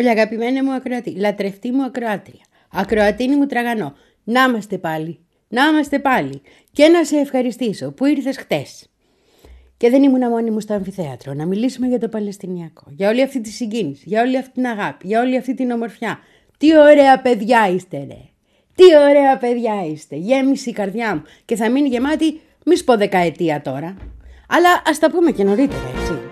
Πολύ αγαπημένη μου ακροατή, λατρευτή μου ακροάτρια, ακροατίνη μου τραγανό. Να είμαστε πάλι, να είμαστε πάλι και να σε ευχαριστήσω που ήρθες χτες. Και δεν ήμουν μόνη μου στο αμφιθέατρο να μιλήσουμε για το Παλαιστινιακό, για όλη αυτή τη συγκίνηση, για όλη αυτή την αγάπη, για όλη αυτή την ομορφιά. Τι ωραία παιδιά είστε ρε. Τι ωραία παιδιά είστε. Γέμισε η καρδιά μου και θα μείνει γεμάτη μη σπω δεκαετία τώρα. Αλλά ας τα πούμε και νωρίτερα έτσι.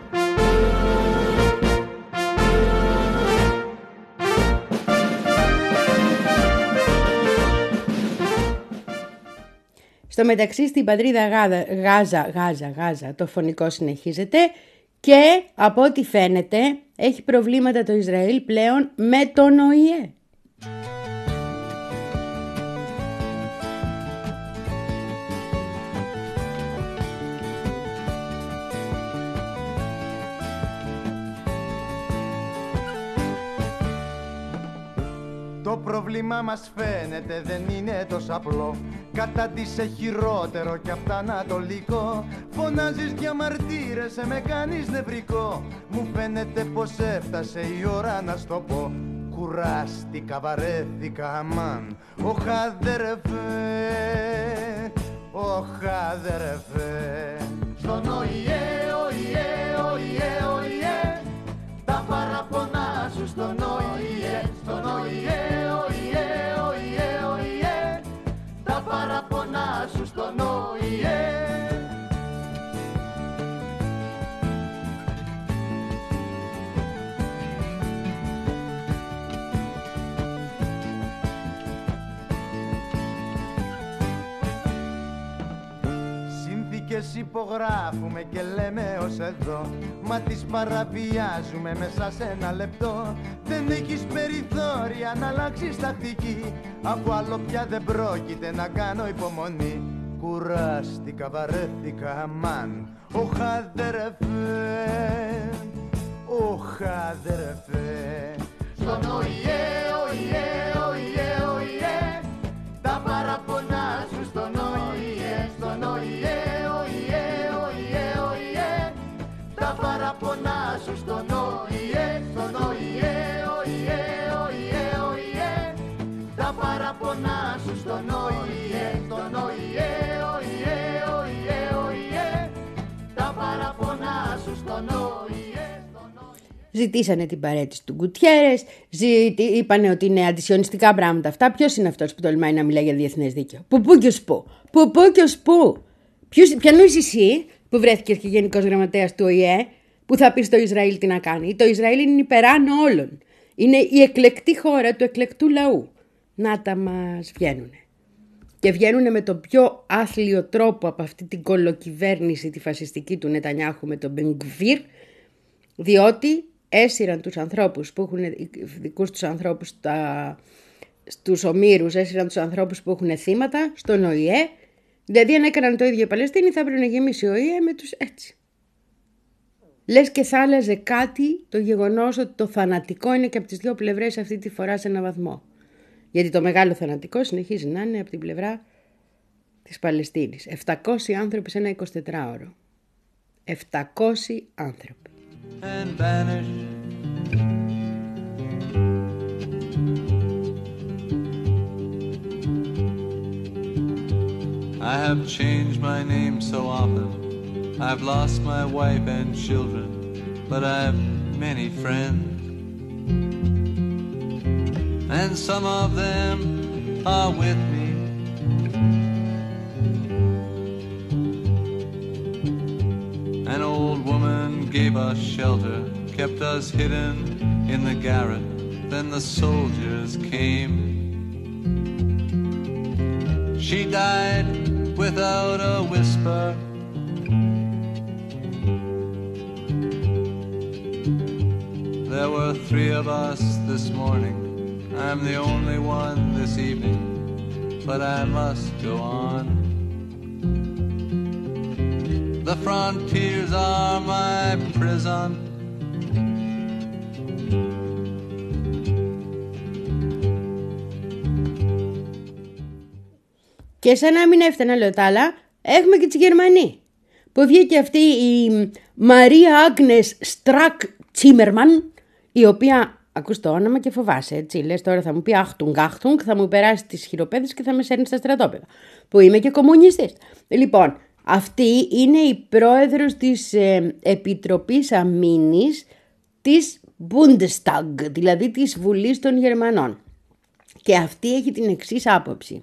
Στο μεταξύ στην πατρίδα Γάζα, Γάζα, Γάζα, Γάζα το φωνικό συνεχίζεται και από ό,τι φαίνεται έχει προβλήματα το Ισραήλ πλέον με τον ΟΗΕ. Το πρόβλημα μας φαίνεται δεν είναι τόσο απλό. Κατά της σε χειρότερο κι απ' τα ανατολικό. Φωνάζεις για μαρτύρεσαι με κάνεις νευρικό. Μου φαίνεται πως έφτασε η ώρα να στο πω. Κουράστηκα, βαρέθηκα, αμάν. Ωχ αδερφέ, ωχ αδερφέ Στον ΟΗΕ, ΟΗΕ, ΟΗΕ, ΟΗΕ Τα παραπονά παραπονά σου στον ΟΗΕ υπογράφουμε και λέμε ως εδώ. Μα τις παραβιάζουμε μέσα σε ένα λεπτό. Δεν έχεις περιθώρια να αλλάξεις τακτική. Από άλλο πια δεν πρόκειται να κάνω υπομονή. Κουράστηκα, βαρέθηκα, αμάν. Ωχ αδερφέ, ωχ αδερφέ Στον ΟΗΕ, ΟΗΕ, Ζητήσανε την παρέτηση του Γκουτιέρες, είπανε ότι είναι αντισιωνιστικά πράγματα αυτά. Ποιος είναι αυτός που τολμάει να μιλάει για διεθνές δίκαιο; Που πού και ως πού; Που πού και ως πού; Ποιανού είσαι εσύ που βρέθηκες και γενικός γραμματέας του ΟΗΕ που θα πεις στο Ισραήλ τι να κάνει; Το Ισραήλ είναι υπεράνω όλων. Είναι η εκλεκτή χώρα του εκλεκτού λαού. Να τα μας βγαίνουν. Και βγαίνουν με τον πιο άθλιο τρόπο από αυτή την κολοκυβέρνηση τη φασιστική του Νετανιάχου με τον Μπενγκβίρ, διότι έσυραν τους ανθρώπους που έχουν δικούς τους ανθρώπους τα, στους ομήρους, έσυραν τους ανθρώπους που έχουν θύματα στον ΟΗΕ. Δηλαδή αν έκαναν το ίδιο οι Παλαιστίνοι θα έπρεπε να γεμίσει ο ΟΗΕ με τους έτσι. Λες και θα άλλαζε κάτι το γεγονός ότι το θανατικό είναι και από τις δύο πλευρές αυτή τη φορά σε ένα βαθμό. Γιατί το μεγάλο θανατικό συνεχίζει να είναι από την πλευρά της Παλαιστίνης. 700 άνθρωποι σε ένα 24ωρο. 700 άνθρωποι. And vanish. I have changed my name so often. I've lost my wife and children, but I've many friends. And some of them are with me. An old woman gave us shelter, kept us hidden in the garret. Then the soldiers came. She died without a whisper. There were three of us this morning. I'm the only one this evening, but I must go on. The frontiers are my prison. Και σαν να μην έφτανα λέω τα άλλα, έχουμε και τη Γερμανοί. Που βγήκε αυτή η Μαρία Άγνες Στρακ Τσίμερμαν, η οποία Ακούς το όνομα και φοβάσαι, έτσι. Λες τώρα θα μου πει άχτουν άχτουν, θα μου περάσει τις χειροπέδες και θα με σέρνει στα στρατόπεδα. Που είμαι και κομμουνιστής. Λοιπόν, αυτή είναι η πρόεδρος της ε, Επιτροπής Αμήνης της Bundestag, δηλαδή της Βουλής των Γερμανών. Και αυτή έχει την εξής άποψη.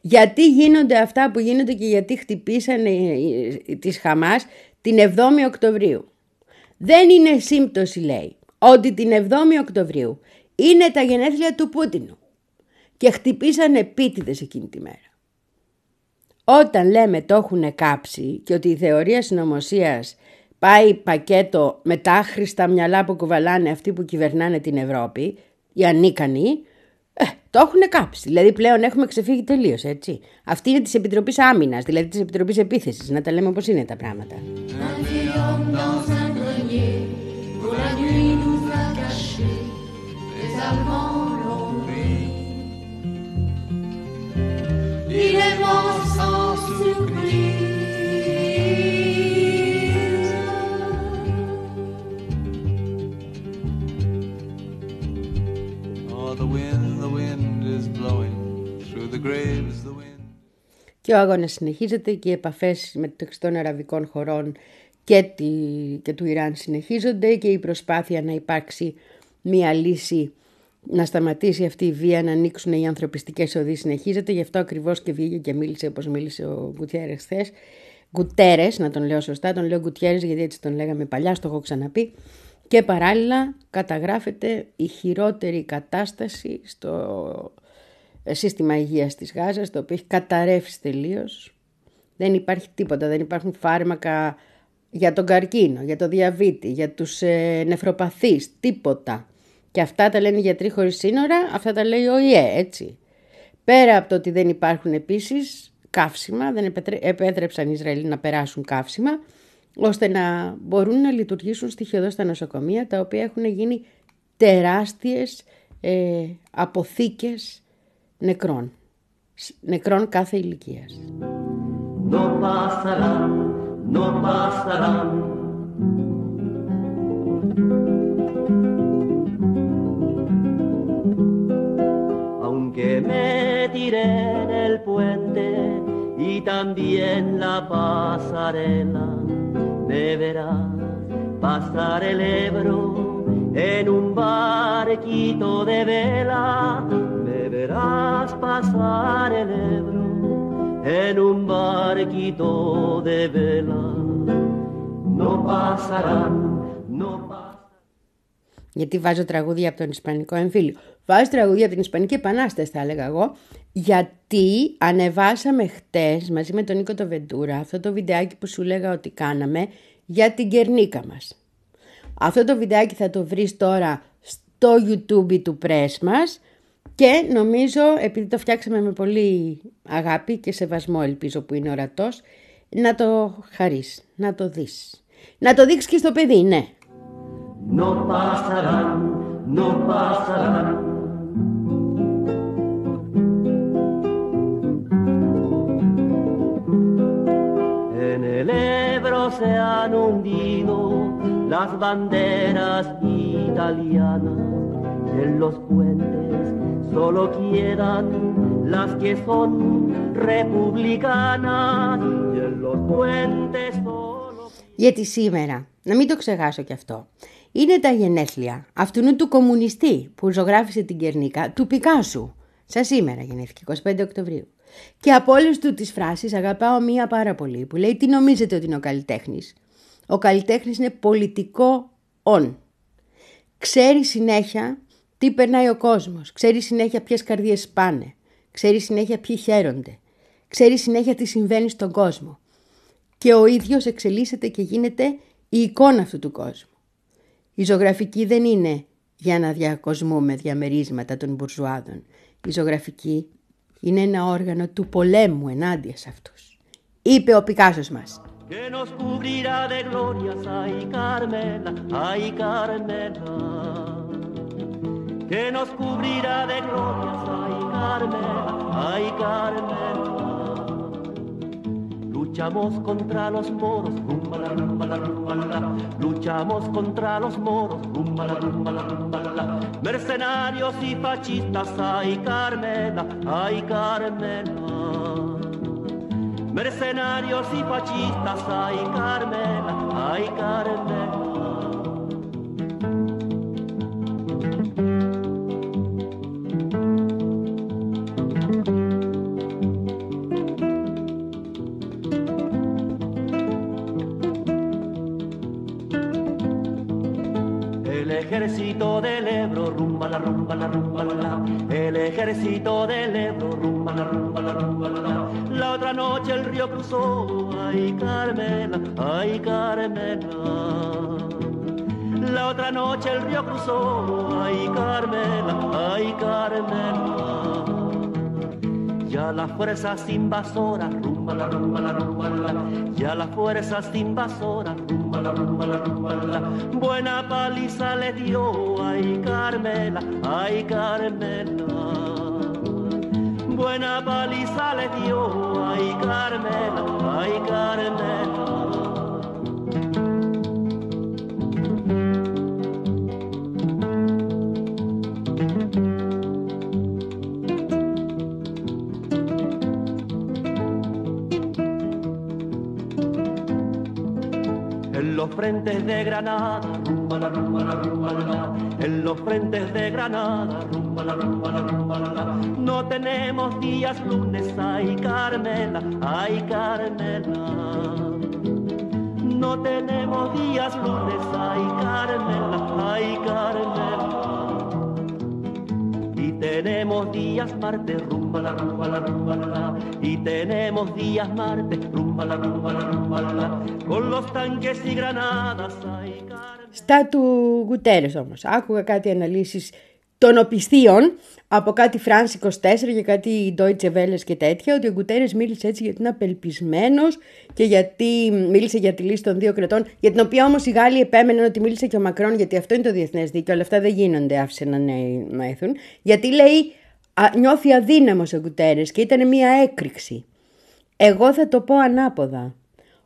Γιατί γίνονται αυτά που γίνονται και γιατί χτυπήσανε ε, ε, τις Χαμάς την 7η Οκτωβρίου. Δεν είναι σύμπτωση λέει ότι την 7η Οκτωβρίου είναι τα γενέθλια του Πούτινου και χτυπήσανε επίτηδες εκείνη τη μέρα. Όταν λέμε το έχουν κάψει και ότι η θεωρία συνωμοσίας πάει πακέτο με τα άχρηστα μυαλά που κουβαλάνε αυτοί που κυβερνάνε την Ευρώπη, οι ανίκανοι, ε, το έχουν κάψει. Δηλαδή πλέον έχουμε ξεφύγει τελείως, έτσι. Αυτή είναι της Επιτροπής Άμυνας, δηλαδή της Επιτροπής Επίθεσης. Να τα λέμε όπως είναι τα πράγματα. Και ο αγώνα συνεχίζεται και οι επαφές μεταξύ των αραβικών χωρών και, τη, και του Ιράν συνεχίζονται και η προσπάθεια να υπάρξει μια λύση να σταματήσει αυτή η βία, να ανοίξουν οι ανθρωπιστικές οδοί συνεχίζεται. Γι' αυτό ακριβώς και βγήκε και μίλησε όπως μίλησε ο Γκουτιέρες χθες. Γκουτέρες, να τον λέω σωστά, τον λέω Γκουτιέρες γιατί έτσι τον λέγαμε παλιά, στο έχω ξαναπεί. Και παράλληλα καταγράφεται η χειρότερη κατάσταση στο σύστημα υγείας της Γάζας, το οποίο έχει καταρρεύσει τελείως. Δεν υπάρχει τίποτα, δεν υπάρχουν φάρμακα για τον καρκίνο, για το διαβήτη, για τους ε, νεφροπαθείς, τίποτα. Και αυτά τα λένε οι γιατροί χωρίς σύνορα, αυτά τα λέει ο ΙΕ, έτσι. Πέρα από το ότι δεν υπάρχουν επίσης καύσιμα, δεν επέτρεψαν οι Ισραηλοί να περάσουν καύσιμα, ώστε να μπορούν να λειτουργήσουν στοιχειοδός στα νοσοκομεία, τα οποία έχουν γίνει τεράστιες ε, αποθήκες νεκρών. Νεκρών κάθε ηλικίας. No pasarán, no pasarán. en el puente y también la pasarela, me verás pasar el Ebro en un barquito de vela verás pasar el Ebro en un barquito de vela. No pasarán, no Γιατί βάζω τραγούδια από τον Ισπανικό εμφύλιο. Βάζω τραγούδια από την Ισπανική Επανάσταση, θα έλεγα εγώ, γιατί ανεβάσαμε χτες μαζί με τον Νίκο το Βεντούρα αυτό το βιντεάκι που σου λέγα ότι κάναμε για την Κερνίκα μας. Αυτό το βιντεάκι θα το βρεις τώρα στο YouTube του Press μας και νομίζω, επειδή το φτιάξαμε με πολύ αγάπη και σεβασμό ελπίζω που είναι ορατός, να το χαρείς, να το δεις. Να το δείξεις και στο παιδί, ναι. No pasarán, no pasarán. En el Ebro se han hundido las banderas italianas en los puentes solo quieran las que son republicanas y en los puentes solo... Γιατί σήμερα, να μην το ξεχάσω κι αυτό, είναι τα γενέθλια αυτού του κομμουνιστή που ζωγράφισε την Κερνίκα του Πικάσου. Σα σήμερα γεννήθηκε 25 Οκτωβρίου. Και από όλες του τις φράσεις αγαπάω μία πάρα πολύ που λέει τι νομίζετε ότι είναι ο καλλιτέχνης; Ο καλλιτέχνης είναι πολιτικό όν. Ξέρει συνέχεια τι περνάει ο κόσμος, ξέρει συνέχεια ποιες καρδιές πάνε, ξέρει συνέχεια ποιοι χαίρονται, ξέρει συνέχεια τι συμβαίνει στον κόσμο. Και ο ίδιος εξελίσσεται και γίνεται η εικόνα αυτού του κόσμου. Η ζωγραφική δεν είναι για να διακοσμούμε διαμερίσματα των μπουρζουάδων. Η ζωγραφική είναι ένα όργανο του πολέμου ενάντια σε αυτούς. Είπε ο Πικάσος μας. Que nos cubrirá de glorias, ay Carmela, ay Carmela que nos cubrirá de glorias. Ay, Carmen, ay, Carmen. Luchamos contra los moros. Luchamos contra los moros. Mercenarios y fascistas, ay Carmela, ay Carmela. Mercenarios y fascistas, ay Carmela, ay Carmela. Ay Carmela, ay Carmela. La otra noche el río cruzó, ay Carmela, ay Carmela. Ya las fuerzas invasoras, rumba la rumba la rumba la. Ya las fuerzas invasoras, rumba la rumba la rumba la. Buena paliza le dio, ay Carmela, ay Carmela. Buena paliza le dio, ay Carmela, ay Carmela. En los frentes de Granada, rumba la rumba la rumba. En los frentes de Granada, rumba la rumba la rumba la. No tenemos días lunes, ay Carmela, ay Carmela. No tenemos días lunes, ay Carmela, ay Carmela. Y tenemos días martes, rumba la rumba la rumba la. Y tenemos días martes, rumba la rumba la rumba la. Con los tanques y granadas, ay Carmela. Στα του Γκουτέρες όμως. Άκουγα κάτι αναλύσεις των οπισθίων από κάτι France 24 και κάτι Deutsche Welle και τέτοια, ότι ο Γκουτέρες μίλησε έτσι γιατί είναι απελπισμένος και γιατί μίλησε για τη λύση των δύο κρατών, για την οποία όμως οι Γάλλοι επέμεναν ότι μίλησε και ο Μακρόν, γιατί αυτό είναι το διεθνές δίκαιο, αλλά αυτά δεν γίνονται, άφησε να έρθουν. Γιατί λέει, α, νιώθει αδύναμος ο Γκουτέρες και ήταν μια έκρηξη. Εγώ θα το πω ανάποδα.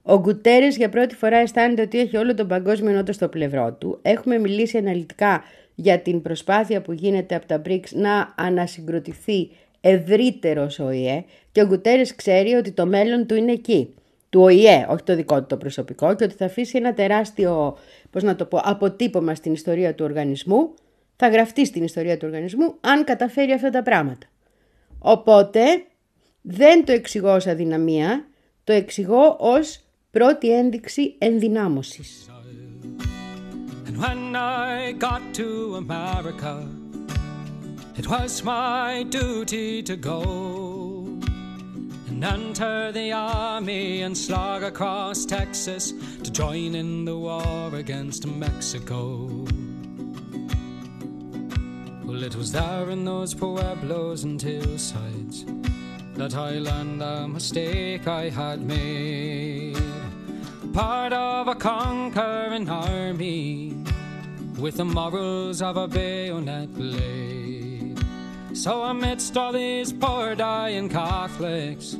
Ο Γκουτέρε για πρώτη φορά αισθάνεται ότι έχει όλο τον παγκόσμιο νότο στο πλευρό του. Έχουμε μιλήσει αναλυτικά για την προσπάθεια που γίνεται από τα BRICS να ανασυγκροτηθεί ευρύτερος ΟΗΕ και ο Γκουτέρες ξέρει ότι το μέλλον του είναι εκεί. Του ΟΗΕ, όχι το δικό του το προσωπικό, και ότι θα αφήσει ένα τεράστιο πώς να το πω, αποτύπωμα στην ιστορία του οργανισμού, θα γραφτεί στην ιστορία του οργανισμού, αν καταφέρει αυτά τα πράγματα. Οπότε δεν το εξηγώ ως αδυναμία, το εξηγώ ως πρώτη ένδειξη ενδυνάμωσης. And when I got to America, it was my duty to go and enter the army and slog across Texas to join in the war against Mexico. Well, it was there in those pueblos and hillsides that I learned the mistake I had made. Part of a conquering army with the morals of a bayonet blade. So, amidst all these poor dying Catholics,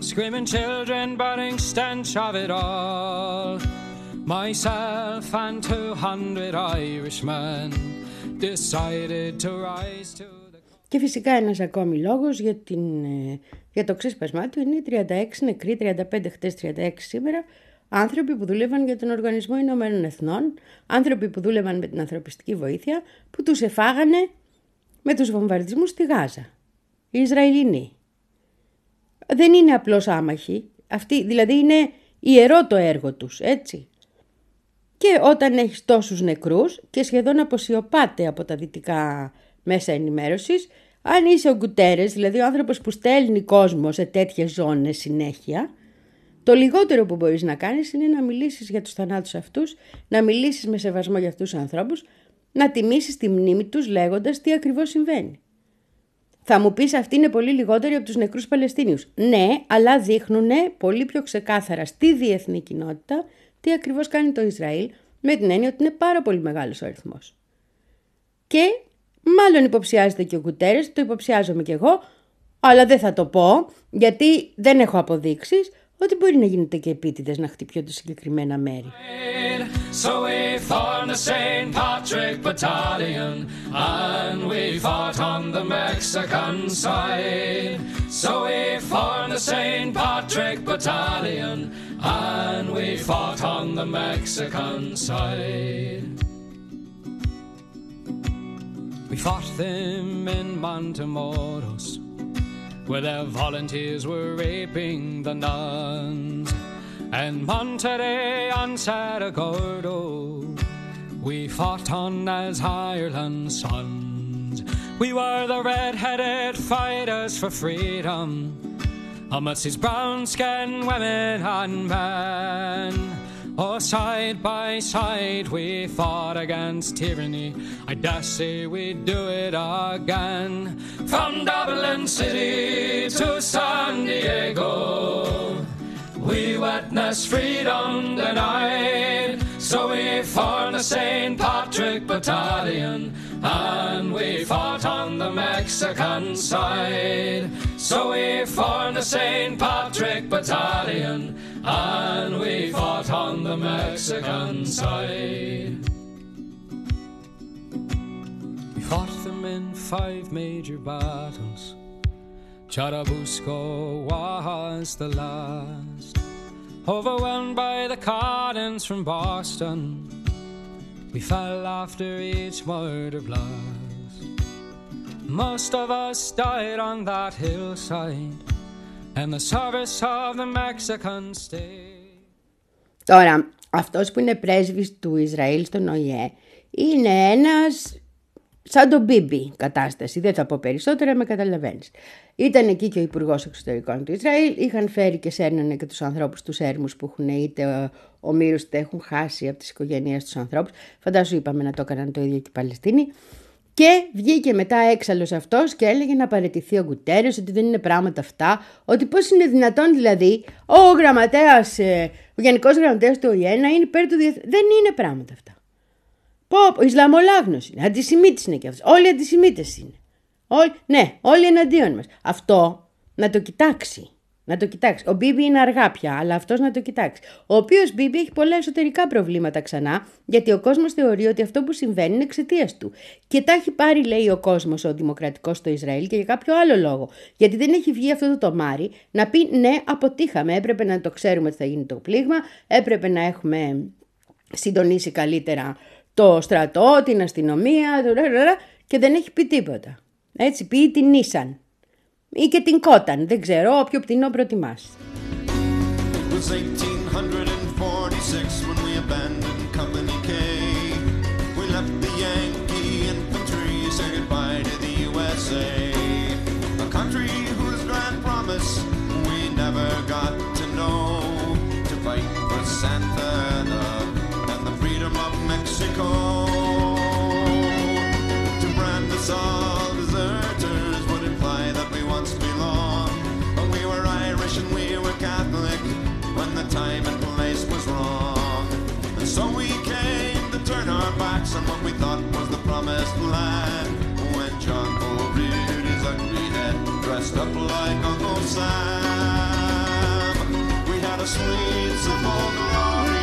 screaming children, burning stench of it all, myself and 200 Irishmen decided to rise to the Και φυσικά ένας ακόμη λόγος για, την, ε, για το ξέσπασμά του είναι οι 36 νεκροί, 35 χτες, 36 σήμερα, άνθρωποι που δούλευαν για τον Οργανισμό Ηνωμένων Εθνών, άνθρωποι που δούλευαν με την ανθρωπιστική βοήθεια, που τους εφάγανε με τους βομβαρδισμούς στη Γάζα. Οι Ισραηλινοί. Δεν είναι απλώς άμαχοι, αυτοί, δηλαδή είναι ιερό το έργο τους, έτσι. Και όταν έχεις τόσους νεκρούς και σχεδόν αποσιωπάται από τα δυτικά μέσα ενημέρωσης, αν είσαι ο Γκουτέρες, δηλαδή ο άνθρωπος που στέλνει κόσμο σε τέτοιες ζώνες συνέχεια, το λιγότερο που μπορείς να κάνεις είναι να μιλήσεις για τους θανάτους αυτούς, να μιλήσεις με σεβασμό για αυτούς τους ανθρώπους, να τιμήσεις τη μνήμη τους λέγοντας τι ακριβώς συμβαίνει. Θα μου πεις αυτοί είναι πολύ λιγότεροι από τους νεκρούς Παλαιστίνιους. Ναι, αλλά δείχνουν πολύ πιο ξεκάθαρα στη διεθνή κοινότητα τι ακριβώς κάνει το Ισραήλ με την έννοια ότι είναι πάρα πολύ μεγάλος ο αριθμός. Και μάλλον υποψιάζεται και ο Κουτέρες, το υποψιάζομαι κι εγώ, αλλά δεν θα το πω γιατί δεν έχω αποδείξεις ότι μπορεί να γίνεται και επίτηδες να χτυπιώνται συγκεκριμένα μέρη. So we formed the St. Patrick Battalion and we fought on the Mexican side. So we formed the St. Patrick Battalion and we fought on the Mexican side. We fought them in Montemoros where their volunteers were raping the nuns. And Monterey and Saragordo, we fought on as Ireland's sons. We were the red-headed fighters for freedom, amidst these brown-skinned women and men. Oh, side by side we fought against tyranny. I dare say we'd do it again. From Dublin City to San Diego, we witnessed freedom denied. So we formed the St. Patrick Battalion and we fought on the Mexican side. So we formed the St. Patrick Battalion and we fought on the Mexican side. We fought them in five major battles. Churubusco was the last. Overwhelmed by the cannons from Boston, we fell after each murder blast. Most of us died on that hillside in the service of the Mexican state. Τώρα, αυτός που είναι πρέσβης του Ισραήλ στον ΟΗΕ είναι ένας σαν τον Μπίμπι κατάσταση. Δεν θα πω περισσότερα, με καταλαβαίνεις. Ήταν εκεί και ο Υπουργός Εξωτερικών του Ισραήλ. Είχαν φέρει και σέρνανε και τους ανθρώπους τους έρμους που έχουν είτε ο Μύρους είτε έχουν χάσει από τις οικογένειές τους ανθρώπους. Φαντάσου είπαμε να το έκαναν το ίδιο και οι Παλαιστίνοι. Και βγήκε μετά έξαλλος αυτός και έλεγε να παραιτηθεί ο Γκουτέρες, ότι δεν είναι πράγματα αυτά, ότι πώς είναι δυνατόν δηλαδή ο γραμματέας, ε, ο γενικός γραμματέας του ΟΗΕ να είναι υπέρ του διεθνού. Δεν είναι πράγματα αυτά. Πω, ο Ισλαμολάγνος είναι, αντισημίτης είναι και αυτός. Όλοι αντισημίτες είναι. Όλοι, ναι, όλοι εναντίον μας. Αυτό να το κοιτάξει. Να το κοιτάξεις. Ο Μπίμπι είναι αργά πια, αλλά αυτός να το κοιτάξεις. Ο οποίος Μπίμπι έχει πολλά εσωτερικά προβλήματα ξανά, γιατί ο κόσμος θεωρεί ότι αυτό που συμβαίνει είναι εξαιτίας του. Και τα έχει πάρει, λέει ο κόσμος, ο δημοκρατικός στο Ισραήλ και για κάποιο άλλο λόγο. Γιατί δεν έχει βγει αυτό το τομάρι να πει ναι, αποτύχαμε. Έπρεπε να το ξέρουμε ότι θα γίνει το πλήγμα, έπρεπε να έχουμε συντονίσει καλύτερα το στρατό, την αστυνομία, και δεν έχει πει τίποτα. Έτσι, πει την Νίσαν ή και την Κόταν, δεν ξέρω, όποιο πτηνό προτιμάς. It was 1846 when we abandoned dressed up like Uncle Sam. We had a sweet simple glory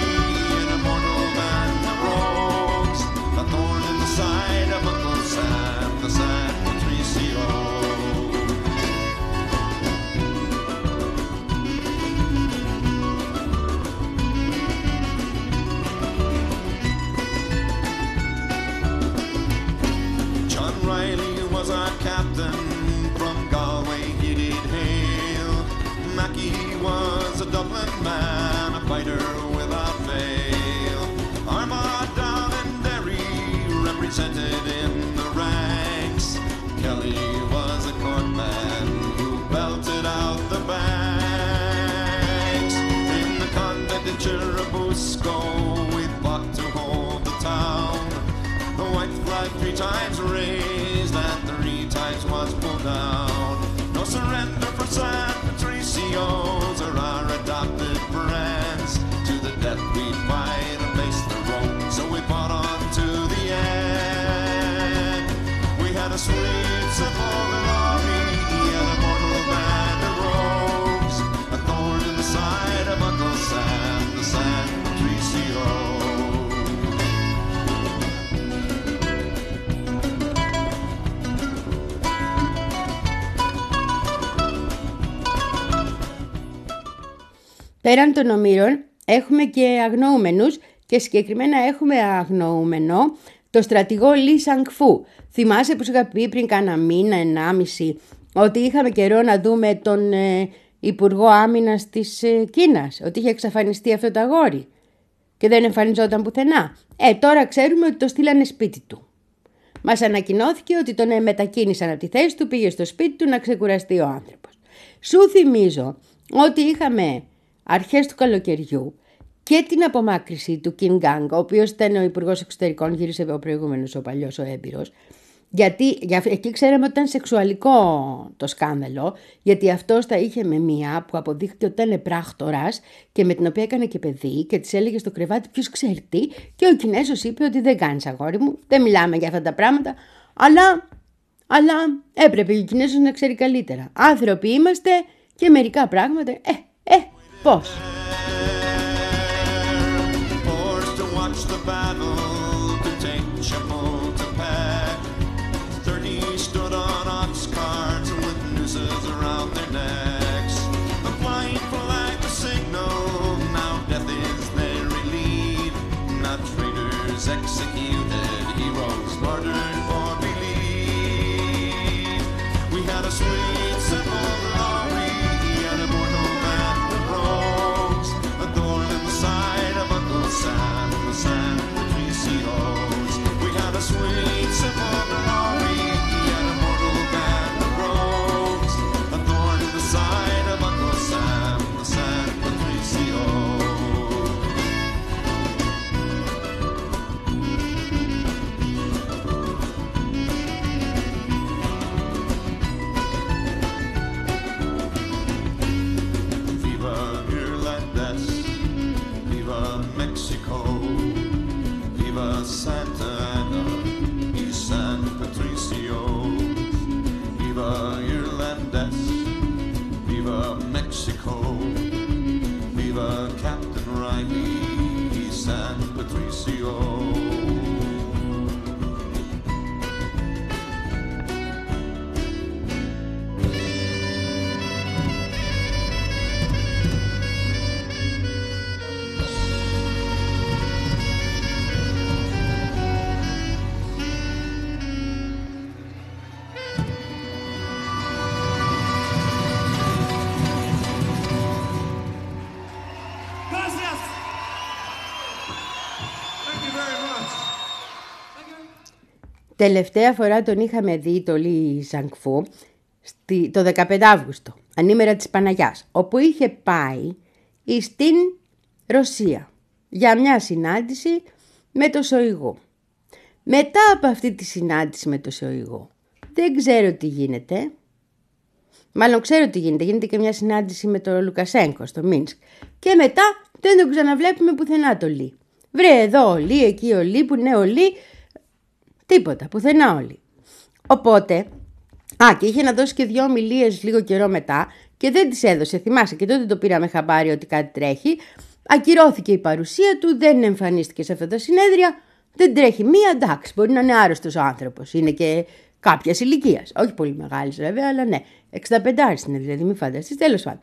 Πέραν των ομήρων έχουμε και αγνοούμενους και συγκεκριμένα έχουμε αγνοούμενο το στρατηγό Λί Σανκφού. Θυμάσαι που σου είχα πει πριν κάνα μήνα, ενάμιση, ότι είχαμε καιρό να δούμε τον ε, Υπουργό Άμυνας της ε, Κίνας, ότι είχε εξαφανιστεί αυτό το αγόρι και δεν εμφανιζόταν πουθενά. Ε, τώρα ξέρουμε ότι το στείλανε σπίτι του. Μας ανακοινώθηκε ότι τον ε, μετακίνησαν από τη θέση του, πήγε στο σπίτι του να ξεκουραστεί ο άνθρωπος. Σου θυμίζω ότι είχαμε αρχές του καλοκαιριού και την απομάκρυση του Κιν Γκάγκ, ο οποίος ήταν ο Υπουργός Εξωτερικών, γύρισε ο προηγούμενος, ο παλιός, ο έμπειρος, γιατί για, εκεί ξέραμε ότι ήταν σεξουαλικό το σκάνδαλο, γιατί αυτός τα είχε με μία που αποδείχθηκε ότι ήταν πράκτορας και με την οποία έκανε και παιδί και της έλεγε στο κρεβάτι ποιος ξέρει τι. Και ο Κινέζος είπε ότι δεν κάνεις αγόρι μου, δεν μιλάμε για αυτά τα πράγματα, αλλά, αλλά έπρεπε ο Κινέζος να ξέρει καλύτερα. Άνθρωποι είμαστε και μερικά πράγματα, ε, ε, Bosch. sometimes. Τελευταία φορά τον είχαμε δει το Λί Ζανκφού στη, το 15 Αύγουστο, ανήμερα της Παναγιάς, όπου είχε πάει στην Ρωσία για μια συνάντηση με το Σοϊγού. Μετά από αυτή τη συνάντηση με το Σοϊγού, δεν ξέρω τι γίνεται. Μάλλον ξέρω τι γίνεται. Γίνεται και μια συνάντηση με τον Λουκασέγκο στο Μίνσκ. Και μετά δεν τον ξαναβλέπουμε πουθενά το Λί. Βρε εδώ ο Λί, εκεί ο Λί, που είναι ο Λί. Τίποτα, πουθενά όλοι. Οπότε, α, και είχε να δώσει και δυο ομιλίες λίγο καιρό μετά και δεν τις έδωσε. Θυμάσαι, και τότε το πήραμε χαμπάρι ότι κάτι τρέχει. Ακυρώθηκε η παρουσία του, δεν εμφανίστηκε σε αυτά τα συνέδρια. Δεν τρέχει μία, εντάξει, μπορεί να είναι άρρωστος ο άνθρωπος. Είναι και κάποιας ηλικίας. Όχι πολύ μεγάλης βέβαια, αλλά ναι. 65 είναι δηλαδή, μην φανταστείς. Τέλος πάντων.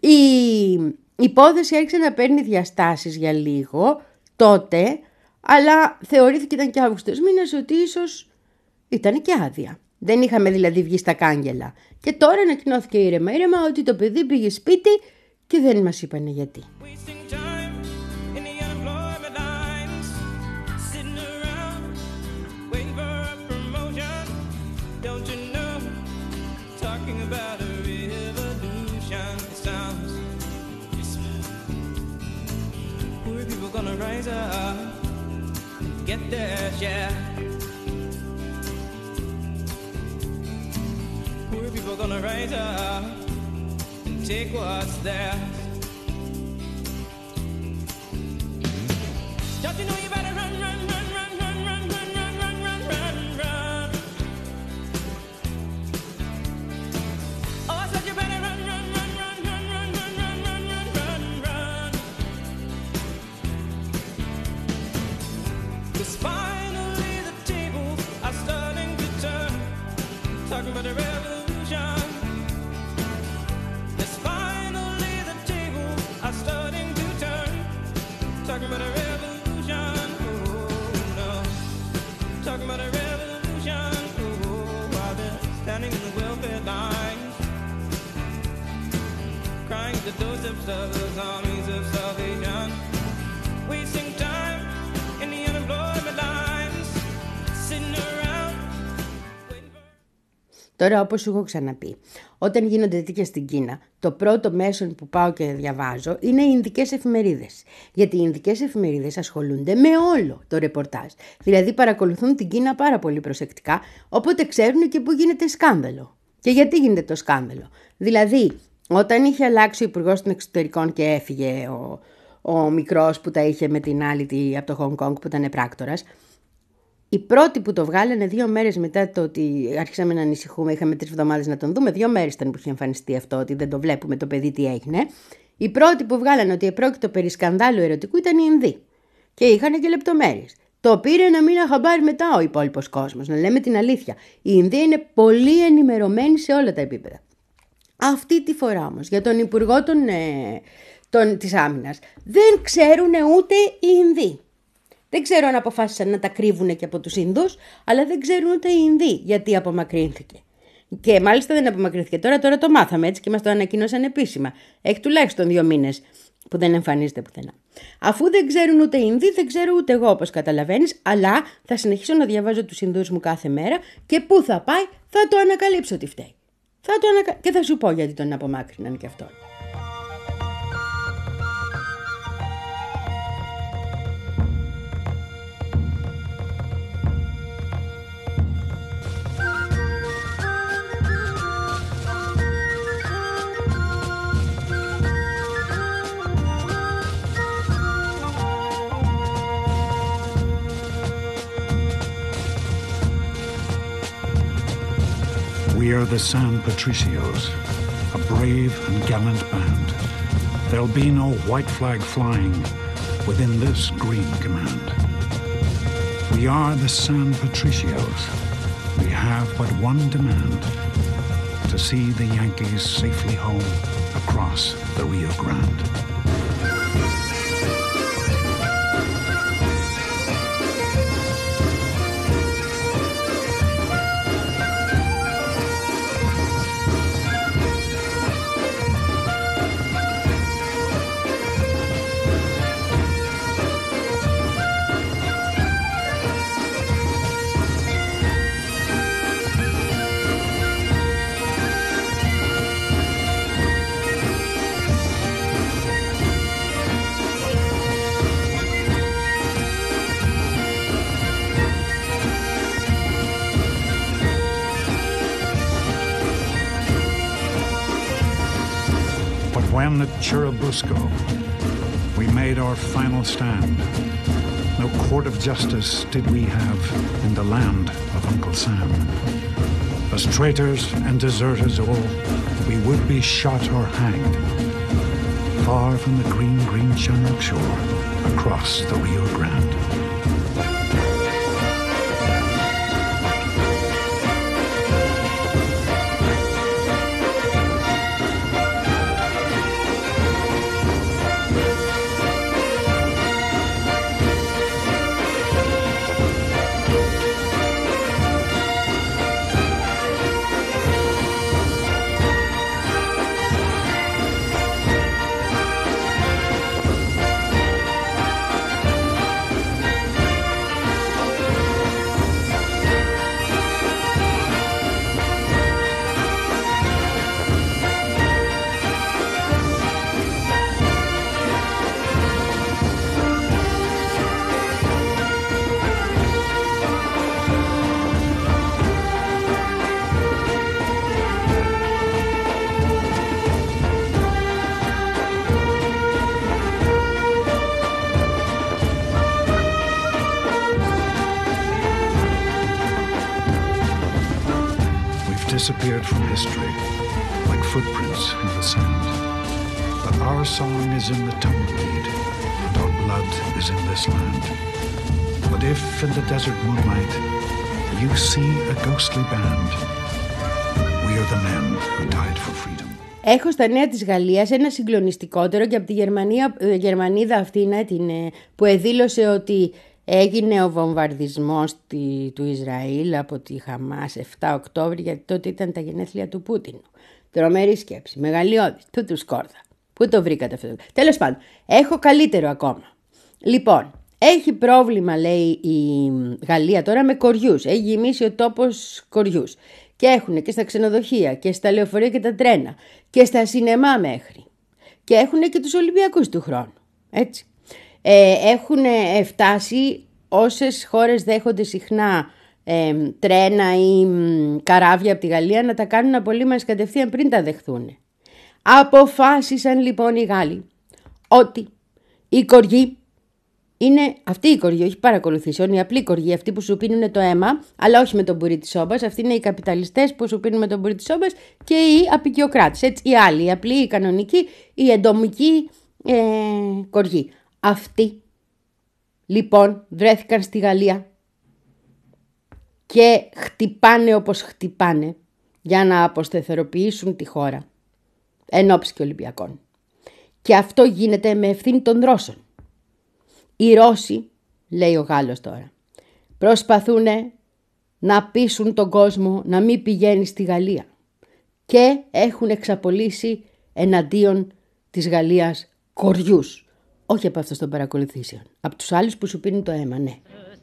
Η υπόθεση άρχισε να παίρνει διαστάσεις για λίγο τότε, αλλά θεωρήθηκε ήταν και Αύγουστος. Μήνε ότι ίσως ήταν και άδεια. Δεν είχαμε δηλαδή βγει στα κάγκελα. Και τώρα ανακοινώθηκε ήρεμα ήρεμα ότι το παιδί πήγε σπίτι και δεν μας είπανε γιατί. Get their share. Poor people gonna rise up and take what's theirs. Don't you know you Τώρα, όπως σου έχω ξαναπεί, όταν γίνονται τέτοια στην Κίνα, το πρώτο μέσο που πάω και διαβάζω είναι οι Ινδικές εφημερίδες. Γιατί οι Ινδικές εφημερίδες ασχολούνται με όλο το ρεπορτάζ. Δηλαδή, παρακολουθούν την Κίνα πάρα πολύ προσεκτικά, οπότε ξέρουν και πού γίνεται σκάνδαλο. Και γιατί γίνεται το σκάνδαλο. Δηλαδή, όταν είχε αλλάξει ο Υπουργός των Εξωτερικών και έφυγε ο, ο μικρός που τα είχε με την άλλη τη- από το Χονγκ Κονγκ που ήταν πράκτορας, οι πρώτοι που το βγάλανε δύο μέρες μετά το ότι άρχισαμε να ανησυχούμε, είχαμε τρεις εβδομάδες να τον δούμε, δύο μέρες ήταν που είχε εμφανιστεί αυτό, ότι δεν το βλέπουμε το παιδί τι έγινε. Οι πρώτοι που βγάλανε ότι επρόκειτο περί σκανδάλου ερωτικού ήταν οι Ινδοί. Και είχαν και λεπτομέρειες. Το πήρε να μην χαμπάρει μετά ο υπόλοιπος κόσμος, να λέμε την αλήθεια. Οι Ινδοί είναι πολύ ενημερωμένοι σε όλα τα επίπεδα. Αυτή τη φορά όμως για τον Υπουργό των, ε, των, της Άμυνας δεν ξέρουν ούτε οι Ινδοί. Δεν ξέρω αν αποφάσισαν να τα κρύβουν και από τους Ινδούς, αλλά δεν ξέρουν ούτε οι Ινδοί γιατί απομακρύνθηκε. Και μάλιστα δεν απομακρύνθηκε τώρα, τώρα το μάθαμε έτσι και μας το ανακοίνωσαν επίσημα. Έχει τουλάχιστον δύο μήνες που δεν εμφανίζεται πουθενά. Αφού δεν ξέρουν ούτε οι Ινδοί, δεν ξέρω ούτε εγώ όπως καταλαβαίνεις, αλλά θα συνεχίσω να διαβάζω τους Ινδούς μου κάθε μέρα και πού θα πάει θα το ανακαλύψω τι φταίει. Θα το ανακα... Και θα σου πω γιατί τον απομάκρυναν και αυτόν. We are the San Patricios, a brave and gallant band. There'll be no white flag flying within this green command. We are the San Patricios. We have but one demand to see the Yankees safely home across the Rio Grande. At Churubusco we made our final stand, no court of justice did we have in the land of Uncle Sam. As traitors and deserters all, we would be shot or hanged, far from the green, green Chinook shore, across the Rio Grande. See a ghostly band, we are the men who died for freedom. Έχω στα νέα της Γαλλίας ένα συγκλονιστικότερο και από τη Γερμανία, ε, Γερμανίδα αυτή είναι την, ε, που εδήλωσε ότι έγινε ο βομβαρδισμός τη- του Ισραήλ από τη Χαμάς 7 Οκτώβρη γιατί τότε ήταν τα γενέθλια του Πούτιν. Τρομερή σκέψη, μεγαλειώδης, του τους σκόρδα. Πού το βρήκατε αυτό. Τέλος πάντων, έχω καλύτερο ακόμα. Λοιπόν, έχει πρόβλημα λέει η Γαλλία τώρα με κοριούς. Έχει γεμίσει ο τόπος κοριούς. Και έχουν και στα ξενοδοχεία και στα λεωφορεία και τα τρένα και στα σινεμά μέχρι. Και έχουν και τους Ολυμπιακούς του χρόνου. Έτσι. Ε, έχουν ε, φτάσει όσες χώρες δέχονται συχνά ε, τρένα ή μ, καράβια από τη Γαλλία να τα κάνουν απολύμανες κατευθείαν πριν τα δεχθούν. Αποφάσισαν λοιπόν οι Γάλλοι ότι η κοργή είναι αυτή η κοργή, όχι παρακολουθήσεων, η απλή κοργή, αυτή που σου πίνουν το αίμα, αλλά όχι με τον μπουρί της σόμπας. Αυτοί είναι οι καπιταλιστές που σου πίνουν με τον μπουρί της σόμπας και οι απεικιοκράτες. Έτσι, οι άλλοι, η απλή, η κανονική, η εντομική ε, κοργή. Αυτοί λοιπόν βρέθηκαν στη Γαλλία και χτυπάνε όπως χτυπάνε για να αποστεθεροποιήσουν τη χώρα εν ώψη και Ολυμπιακών. Και αυτό γίνεται με ευθύνη των Ρώσων. Οι Ρώσοι, λέει ο Γάλλος τώρα, προσπαθούν να πείσουν τον κόσμο να μην πηγαίνει στη Γαλλία και έχουν εξαπολύσει εναντίον της Γαλλίας κοριούς. Όχι από αυτούς των παρακολουθήσεων, από τους άλλους που σου πίνουν το αίμα, ναι.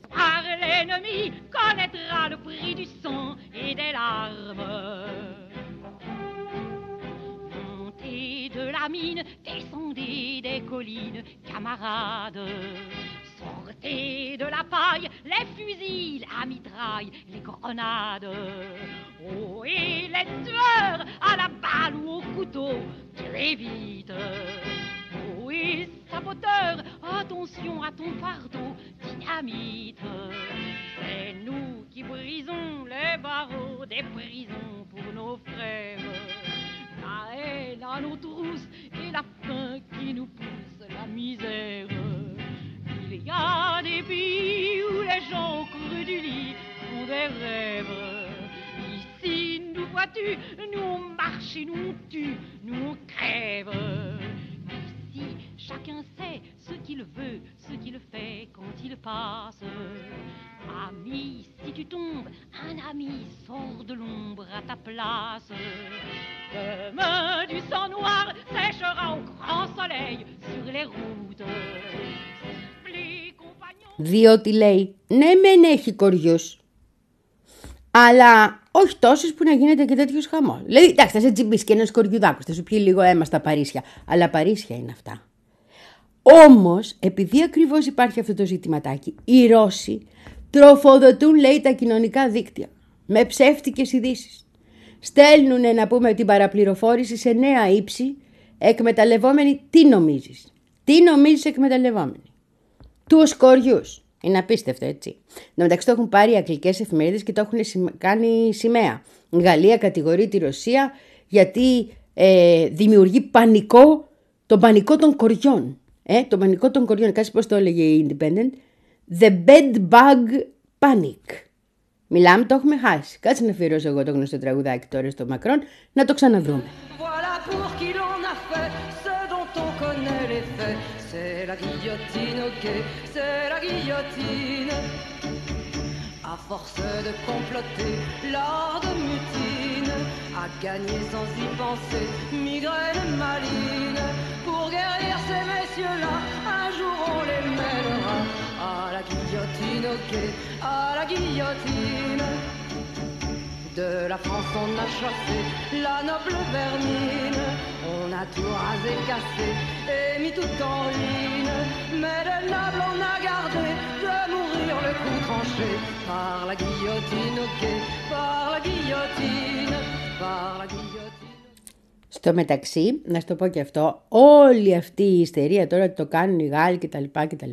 Par l'ennemi connaîtra le prix du sang et des larmes. De la mine, descendez des collines, camarades. Sortez de la paille, les fusils, la mitraille, les grenades. Oh, et les tueurs à la balle ou au couteau, tirez vite. Oh, et saboteur, attention à ton fardeau, dynamite. C'est nous qui brisons les barreaux des prisons pour nos frères. La trousses et la faim qui nous pousse la misère. Il y a des pays où les gens courent du lit font des rêves. Ici, nous vois-tu, nous on marche et nous on tue, nous on crève. Ici, chacun sait ce qu'il veut, ce qu'il fait quand il passe. Ami, si tu tombes, un ami sort de l'ombre à ta place. Demain, du sang noir séchera au grand soleil sur les routes. Les compagnons. Διότι λέει, ναι μεν έχει κοριούς, αλλά όχι τόσους που να γίνεται και τέτοιος χαμός. Δηλαδή, εντάξει, θα σε τσιμπήσει και ένας κοριουδάκος, θα σου πιει λίγο αίμα στα Παρίσια. Αλλά Παρίσια είναι αυτά. Όμως, επειδή ακριβώς υπάρχει αυτό το ζητηματάκι, οι Ρώσοι τροφοδοτούν, λέει, τα κοινωνικά δίκτυα με ψεύτικες ειδήσεις. Στέλνουν, να πούμε, την παραπληροφόρηση σε νέα ύψη, εκμεταλλευόμενοι τι νομίζεις; Τι νομίζεις εκμεταλλευόμενοι. Τους κοριούς. Είναι απίστευτο, έτσι. Εν τω μεταξύ το έχουν πάρει οι αγγλικές εφημερίδες και το έχουν συμ- κάνει σημαία. Η Γαλλία κατηγορεί τη Ρωσία γιατί ε, δημιουργεί πανικό, τον πανικό των κοριών. Ε, τον πανικό των κοριών. Κάτσε πώς το έλεγε η Independent. The bed bug panic. Μιλάμε, το έχουμε χάσει. Κάτσε να αφιερώσω εγώ το γνωστό τραγουδάκι τώρα στο Μακρόν, να το ξαναβρούμε. Voilà pour qui l'on a fait ce dont on connaît les faits. C'est la guillotine, ok, c'est la guillotine. À force de comploter lors de mutine, à gagner sans y penser, migraine maline. Pour guérir ces messieurs-là, un jour on les mènera à la guillotine, ok, à la guillotine. De la France on a chassé la noble vermine On a tout rasé, cassé et mis tout en ruine Mais le noble on a gardé de mourir le cou tranché Par la guillotine, ok, par la guillotine, par la guillotine Στο μεταξύ, να σου το πω και αυτό, όλη αυτή η ιστερία τώρα ότι το κάνουν οι Γάλλοι κτλ. κτλ.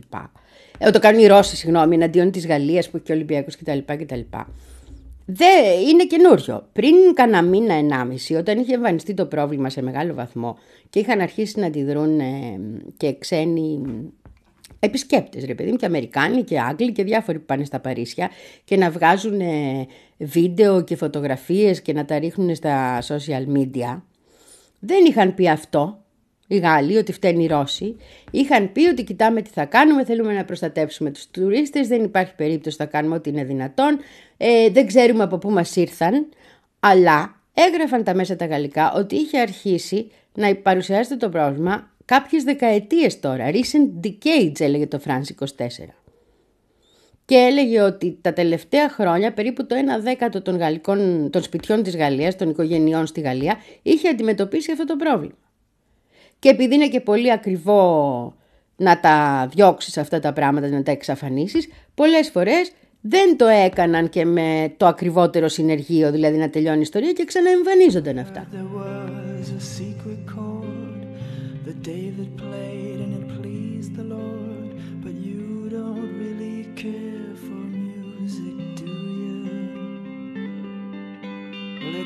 Ε, το κάνουν οι Ρώσοι, συγγνώμη, εναντίον της Γαλλίας που έχει και Ολυμπιακού κτλ. κτλ. Δεν είναι καινούριο. Πριν κάνα μήνα, ενάμιση, όταν είχε εμφανιστεί το πρόβλημα σε μεγάλο βαθμό και είχαν αρχίσει να αντιδρούν ε, και ξένοι επισκέπτες, ρε παιδί μου, και Αμερικάνοι και Άγγλοι και διάφοροι που πάνε στα Παρίσια και να βγάζουν ε, βίντεο και φωτογραφίες και να τα ρίχνουν στα social media. Δεν είχαν πει αυτό. Οι Γάλλοι, ότι φταίνει οι Ρώσοι, είχαν πει ότι κοιτάμε τι θα κάνουμε, θέλουμε να προστατεύσουμε τους τουρίστες, δεν υπάρχει περίπτωση να κάνουμε ό,τι είναι δυνατόν, ε, δεν ξέρουμε από πού μας ήρθαν, αλλά έγραφαν τα μέσα τα γαλλικά ότι είχε αρχίσει να παρουσιάζεται το πρόβλημα κάποιες δεκαετίες τώρα. Recent decades έλεγε το France 24. Και έλεγε ότι τα τελευταία χρόνια περίπου το 1 δέκατο των, γαλλικών, των σπιτιών της Γαλλίας, των οικογενειών στη Γαλλία, είχε αντιμετωπίσει αυτό το πρόβλημα. Και επειδή είναι και πολύ ακριβό να τα διώξεις αυτά τα πράγματα, να τα εξαφανίσεις, πολλές φορές δεν το έκαναν και με το ακριβότερο συνεργείο, δηλαδή να τελειώνει η ιστορία και ξαναεμφανίζονταν αυτά. There was a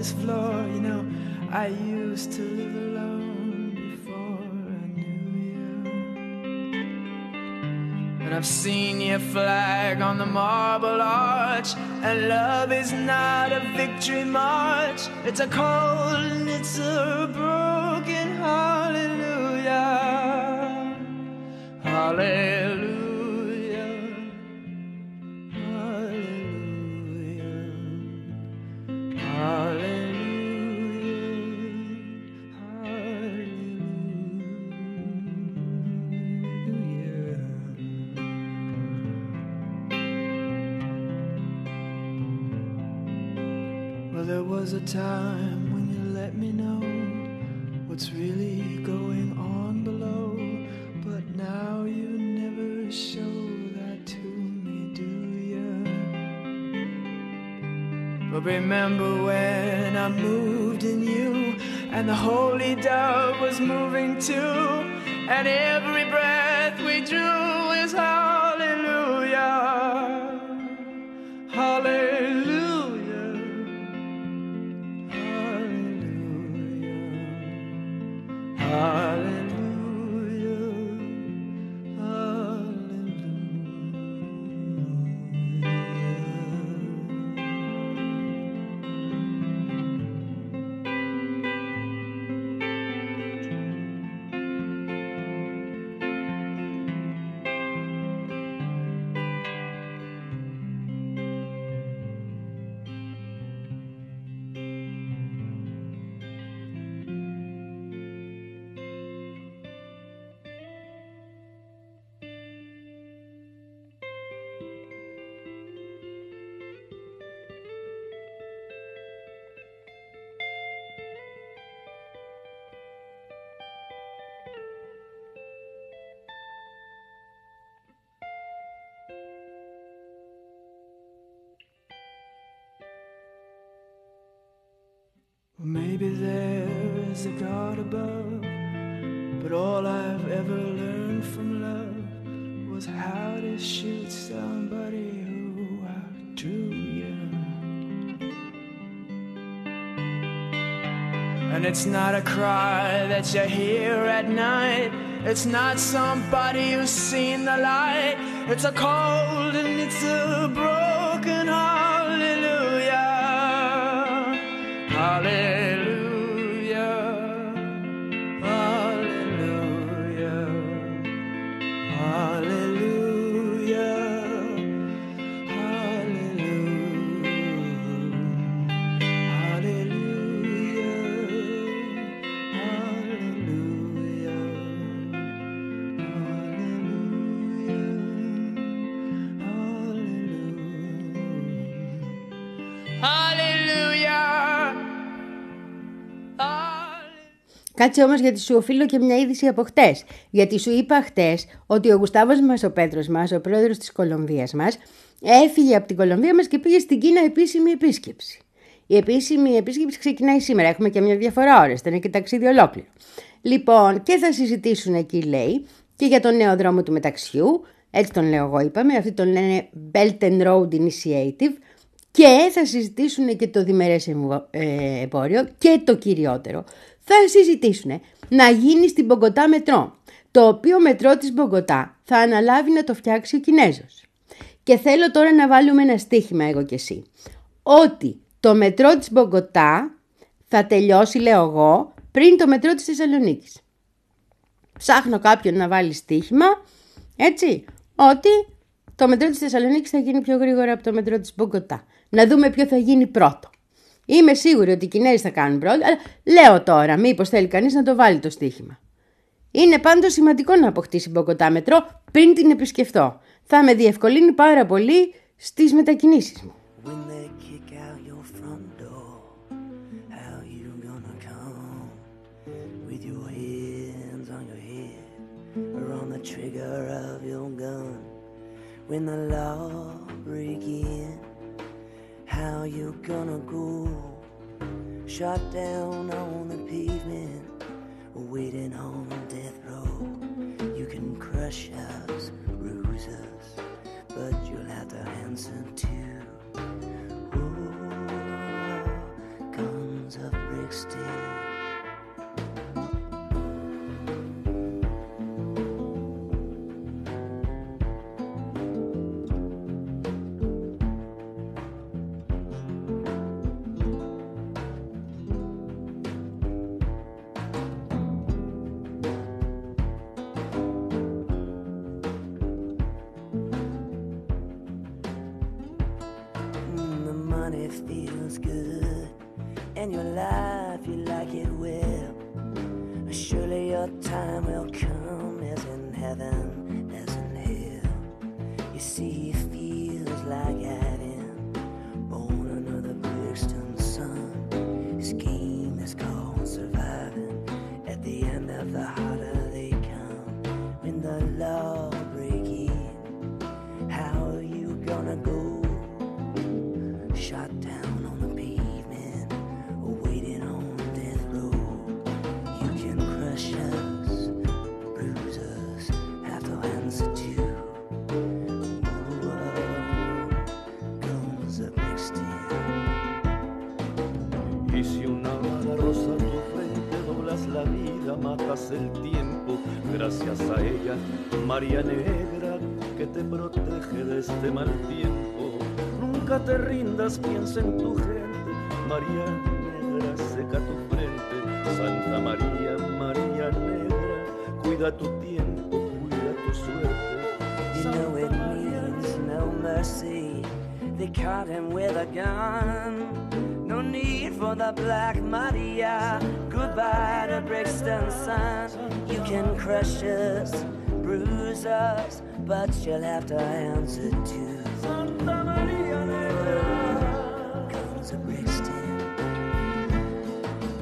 this floor. You know, I used to live alone before I knew you. And I've seen your flag on the marble arch. And love is not a victory march, it's a cold and it's a broken hallelujah. Hallelujah. Maybe there is a God above, but all I've ever learned from love was how to shoot somebody who outdrew you. And it's not a cry that you hear at night. It's not somebody who's seen the light. It's a cold and it's a broken valley. Κάτσε όμως γιατί σου οφείλω και μια είδηση από χτες. Γιατί σου είπα χτες ότι ο Γουστάβος μας, ο Πέτρος μας, ο πρόεδρος της Κολομβίας μας, έφυγε από την Κολομβία μας και πήγε στην Κίνα επίσημη επίσκεψη. Η επίσημη επίσκεψη ξεκινάει σήμερα. Έχουμε και μια διαφορά ώρες. Ήταν και ταξίδι ολόκληρο. Λοιπόν, και θα συζητήσουν εκεί, λέει, και για τον νέο δρόμο του μεταξιού. Έτσι τον λέω εγώ, είπαμε. Αυτοί τον λένε Belt and Road Initiative. Και θα συζητήσουν και το διμερές εμβο- ε, εμπόριο και το κυριότερο. Θα συζητήσουν να γίνει στην Μπογκοτά μετρό. Το οποίο μετρό της Μπογκοτά θα αναλάβει να το φτιάξει ο Κινέζος. Και θέλω τώρα να βάλουμε ένα στίχημα εγώ και εσύ. Ότι το μετρό της Μπογκοτά θα τελειώσει, λέω εγώ, πριν το μετρό της Θεσσαλονίκης. Ψάχνω κάποιον να βάλει στοίχημα, έτσι, ότι το μετρό της Θεσσαλονίκης θα γίνει πιο γρήγορα από το μετρό της Μπογκοτά. Να δούμε ποιο θα γίνει πρώτο. Είμαι σίγουρη ότι οι Κινέζοι θα κάνουν πρώτο, αλλά λέω τώρα, μήπως θέλει κανείς να το βάλει το στοίχημα. Είναι πάντως σημαντικό να αποκτήσει η Μπογκοτά μετρό πριν την επισκεφτώ. Θα με διευκολύνει πάρα πολύ στις μετακινήσεις μου. When they kick out your front door, how you gonna come? With your hands on your head or on the trigger of your gun? When the law break in, how you gonna go? Shot down on the pavement, waiting on death row. You can crush us, bruise us, but you'll have to answer too. guns of Brixton. Mm, te rindas, piensa en tu gente, María Negra, seca tu frente, Santa María, María Negra, cuida tu tiempo, cuida tu suerte. You know it means no mercy. They caught him with a gun. No need for the Black Maria. Goodbye to Brixton Sun. You can crush us, bruise us, but you'll have to answer to Santa Maria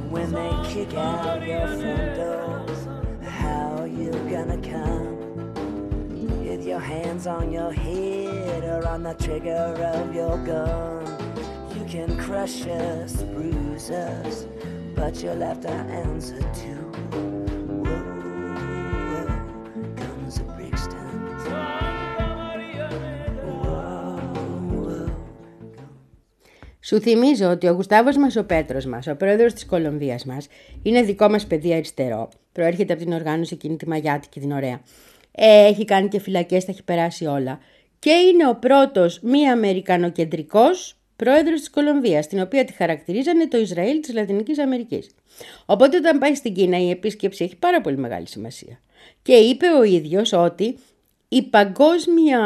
When they kick out your front doors, how you gonna come? With your hands on your head or on the trigger of your gun. You can crush us, bruise us, but you'll have answer to. Σου θυμίζω ότι ο Γουστάβος μας ο Πέτρος μας, ο πρόεδρος της Κολομβίας μας, είναι δικό μας παιδί αριστερό. Προέρχεται από την οργάνωση εκείνη τη Μαγιάτικη, την ωραία. Ε, έχει κάνει και φυλακές, τα έχει περάσει όλα. Και είναι ο πρώτος μη αμερικανοκεντρικός πρόεδρος της Κολομβίας, την οποία τη χαρακτηρίζανε το Ισραήλ της Λατινικής Αμερικής. Οπότε όταν πάει στην Κίνα η επίσκεψη έχει πάρα πολύ μεγάλη σημασία. Και είπε ο ίδιος ότι η παγκόσμια,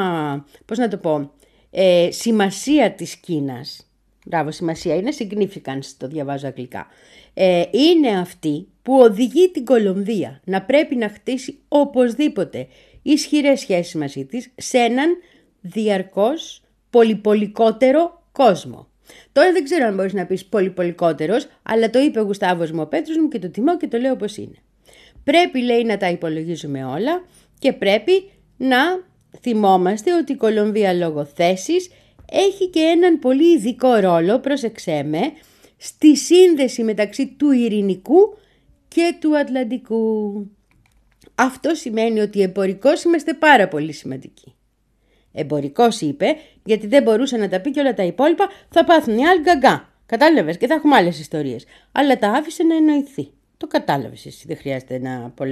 πώς να το πω, ε, σημασία της Κίνας, μπράβο σημασία, είναι significance το διαβάζω αγγλικά, ε, είναι αυτή που οδηγεί την Κολομβία να πρέπει να χτίσει οπωσδήποτε ισχυρές σχέσεις μαζί της σε έναν διαρκώς πολυπολικότερο κόσμο. Τώρα δεν ξέρω αν μπορείς να πεις πολυπολικότερος, αλλά το είπε ο Γουστάβος μου ο Πέτρος μου και το τιμώ και το λέω όπως είναι. Πρέπει λέει να τα υπολογίζουμε όλα και πρέπει να θυμόμαστε ότι η Κολομβία λόγω θέσης έχει και έναν πολύ ειδικό ρόλο, πρόσεξέ με, στη σύνδεση μεταξύ του ειρηνικού και του Ατλαντικού. Αυτό σημαίνει ότι εμπορικώς είμαστε πάρα πολύ σημαντικοί. Εμπορικός είπε, γιατί δεν μπορούσε να τα πει και όλα τα υπόλοιπα θα πάθουν οι άλλοι γκαγκά. Κατάλαβες και θα έχουμε άλλες ιστορίες. Αλλά τα άφησε να εννοηθεί. Το κατάλαβες εσύ, δεν χρειάζεται να πω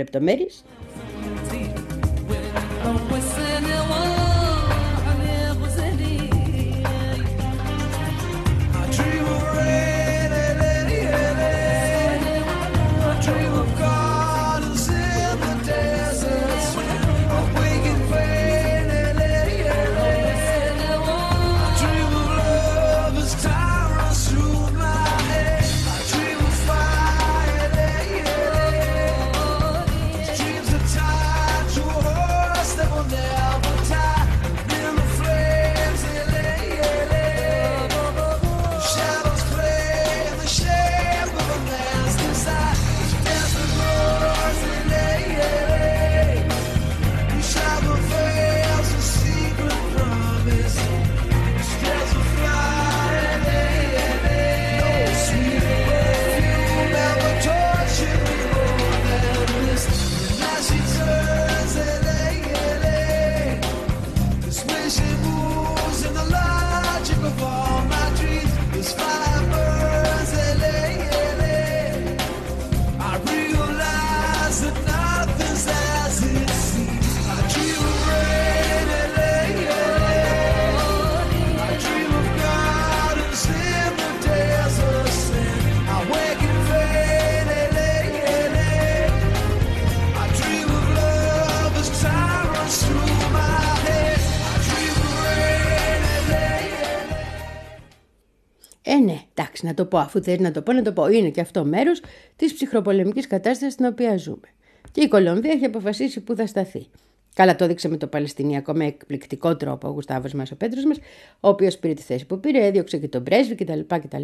να το πω, αφού θέλει να το πω, να το πω. Είναι και αυτό μέρος της ψυχροπολεμικής κατάστασης στην οποία ζούμε. Και η Κολομβία έχει αποφασίσει πού θα σταθεί. Καλά το έδειξε με το Παλαιστινιακό με εκπληκτικό τρόπο ο Γουστάβος μας, ο Πέτρος μας, ο οποίος πήρε τη θέση που πήρε, έδιωξε και τον πρέσβη κτλ. κτλ.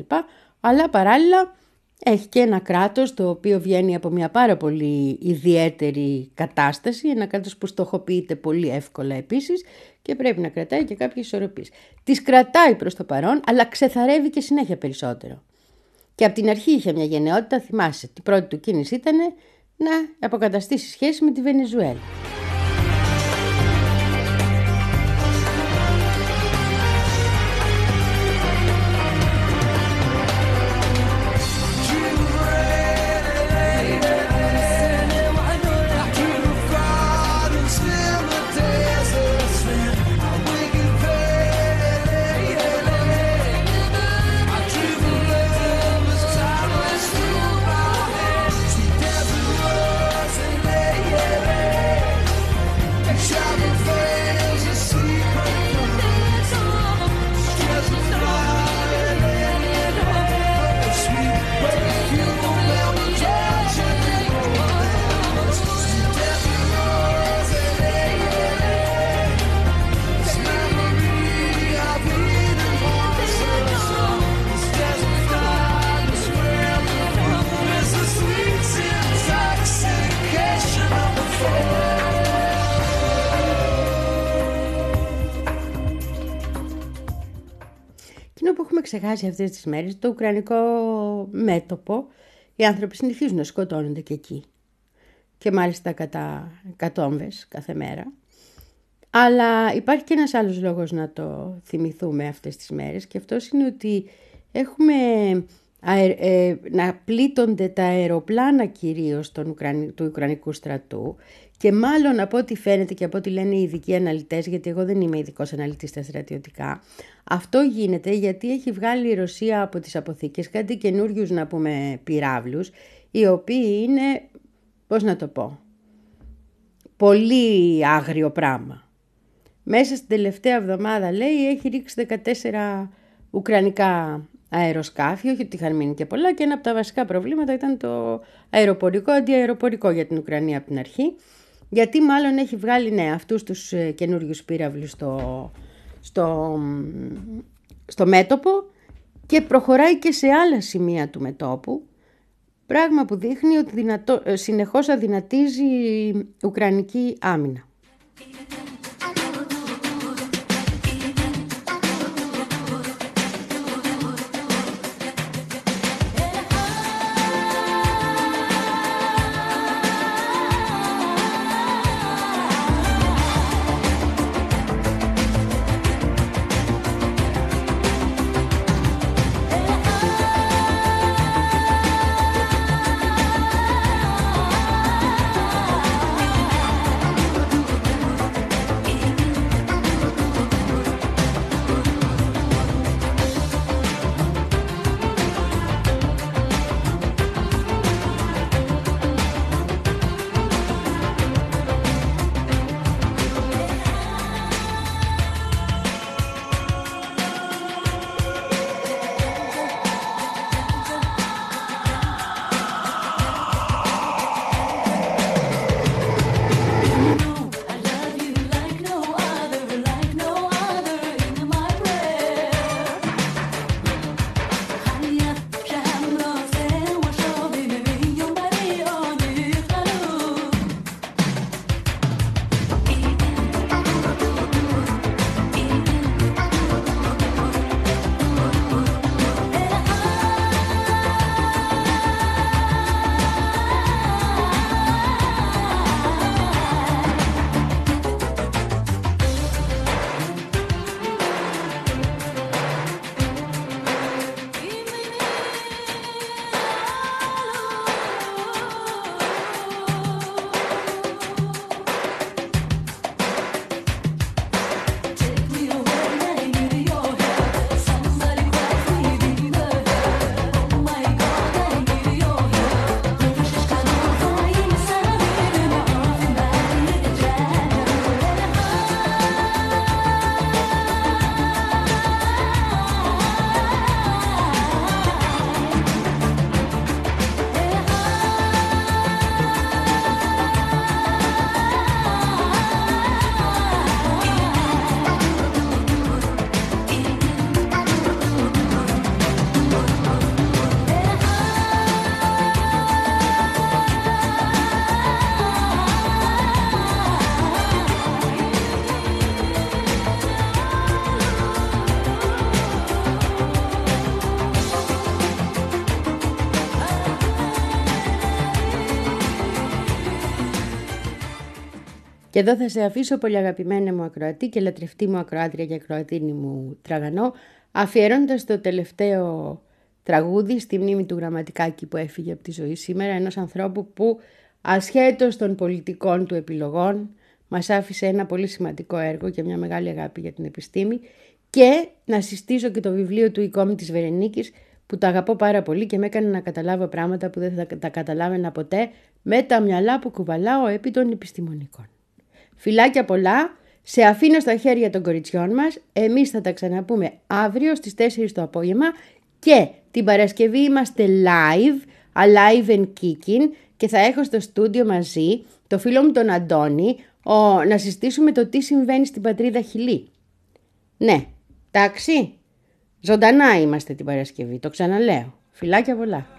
Αλλά παράλληλα έχει και ένα κράτος το οποίο βγαίνει από μια πάρα πολύ ιδιαίτερη κατάσταση, ένα κράτος που στοχοποιείται πολύ εύκολα επίσης και πρέπει να κρατάει και κάποιες ισορροπίες. Τις κρατάει προς το παρόν, αλλά ξεθαρεύει και συνέχεια περισσότερο. Και από την αρχή είχε μια γενναιότητα, θυμάσαι, την πρώτη του κίνηση ήταν να αποκαταστήσει σχέση με τη Βενεζουέλα. Ξεχάσει αυτές τις μέρες, το ουκρανικό μέτωπο, οι άνθρωποι συνεχίζουν να σκοτώνονται και εκεί. Και μάλιστα κατά εκατόμβες κάθε μέρα. Αλλά υπάρχει και ένας άλλος λόγος να το θυμηθούμε αυτές τις μέρες και αυτός είναι ότι έχουμε αε- ε, να πλήττονται τα αεροπλάνα κυρίως των Ουκρανι- του Ουκρανικού στρατού και μάλλον από ό,τι φαίνεται και από ό,τι λένε οι ειδικοί αναλυτές, γιατί εγώ δεν είμαι ειδικός αναλυτής στα στρατιωτικά, αυτό γίνεται γιατί έχει βγάλει η Ρωσία από τις αποθήκες κάτι καινούριους να πούμε πυράβλους, οι οποίοι είναι, πώς να το πω, πολύ άγριο πράγμα. Μέσα στην τελευταία εβδομάδα, λέει, έχει ρίξει 14 ουκρανικά αεροσκάφη, όχι ότι είχαν μείνει και πολλά, και ένα από τα βασικά προβλήματα ήταν το αεροπορικό, αντιαεροπορικό για την Ουκρανία από την αρχή, γιατί μάλλον έχει βγάλει, ναι, αυτούς τους ε, καινούριους πύραυλους στο, στο, στο μέτωπο και προχωράει και σε άλλα σημεία του μετόπου, πράγμα που δείχνει ότι δυνατό, ε, συνεχώς αδυνατίζει η Ουκρανική άμυνα. Και εδώ θα σε αφήσω πολύ αγαπημένη μου ακροατή και λατρευτή μου ακροάτρια και ακροατίνη μου τραγανό, αφιερώνοντας το τελευταίο τραγούδι στη μνήμη του γραμματικάκη που έφυγε από τη ζωή σήμερα, ενός ανθρώπου που ασχέτως των πολιτικών του επιλογών μας άφησε ένα πολύ σημαντικό έργο και μια μεγάλη αγάπη για την επιστήμη και να συστήσω και το βιβλίο του «Η κόμη της Βερενίκης» που τα αγαπώ πάρα πολύ και με έκανε να καταλάβω πράγματα που δεν θα τα καταλάβαινα ποτέ με τα μυαλά που κουβαλάω επί των επιστημονικών. Φιλάκια πολλά, σε αφήνω στα χέρια των κοριτσιών μας, εμείς θα τα ξαναπούμε αύριο στις 4 το απόγευμα και την Παρασκευή είμαστε live, alive and kicking και θα έχω στο στούντιο μαζί το φίλο μου τον Αντώνη ο, να συστήσουμε το τι συμβαίνει στην πατρίδα Χιλή. Ναι, τάξη, ζωντανά είμαστε την Παρασκευή, το ξαναλέω. Φιλάκια πολλά.